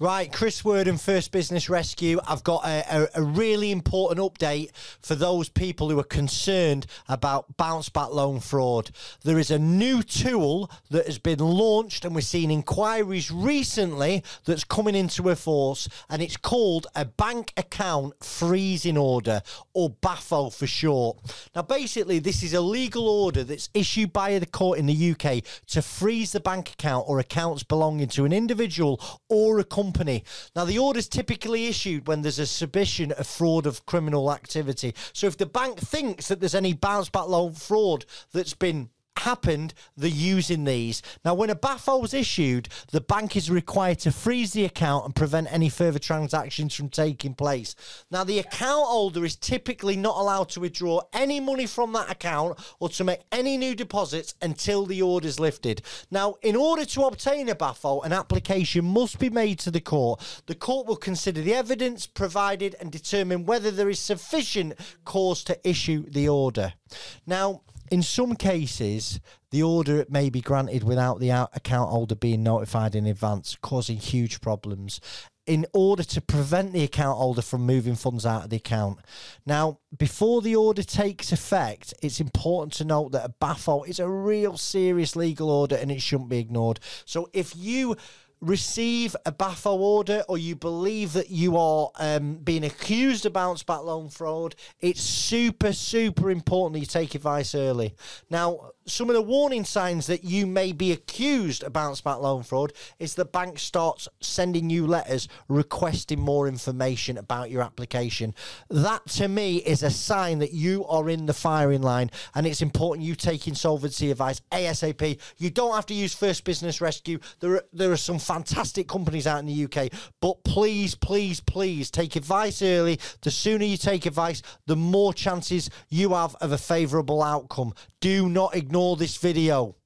Right, Chris Word and First Business Rescue. I've got a, a, a, really important update for those people who are concerned about bounce back loan fraud. There is a new tool that has been launched, and we're seeing inquiries recently that's coming into a force, and it's called a bank account freezing order, or BAFO for short. Now, basically, this is a legal order that's issued by the court in the UK to freeze the bank account or accounts belonging to an individual or a company company. Now, the order is typically issued when there's a suspicion of fraud of criminal activity. So, if the bank thinks that there's any bounce back loan fraud that's been happened, they're using these. Now, when a BAFO is issued, the bank is required to freeze the account and prevent any further transactions from taking place. Now, the account holder is typically not allowed to withdraw any money from that account or to make any new deposits until the order is lifted. Now, in order to obtain a BAFO, an application must be made to the court. The court will consider the evidence provided and determine whether there is sufficient cause to issue the order. Now, in some cases, the order may be granted without the account holder being notified in advance, causing huge problems in order to prevent the account holder from moving funds out of the account. Now, before the order takes effect, it's important to note that a BAFO is a real serious legal order and it shouldn't be ignored. So if you receive a BAFO order or you believe that you are um, being accused of bounce back loan fraud, it's super, super important that you take advice early. Now, some of the warning signs that you may be accused of bounce back loan fraud is the bank starts sending you letters requesting more information about your application. That to me is a sign that you are in the firing line and it's important you take insolvency advice ASAP. You don't have to use First Business Rescue. There are, there are some fantastic companies out in the UK, but please, please, please take advice early. The sooner you take advice, the more chances you have of a favourable outcome. Do not ignore this video.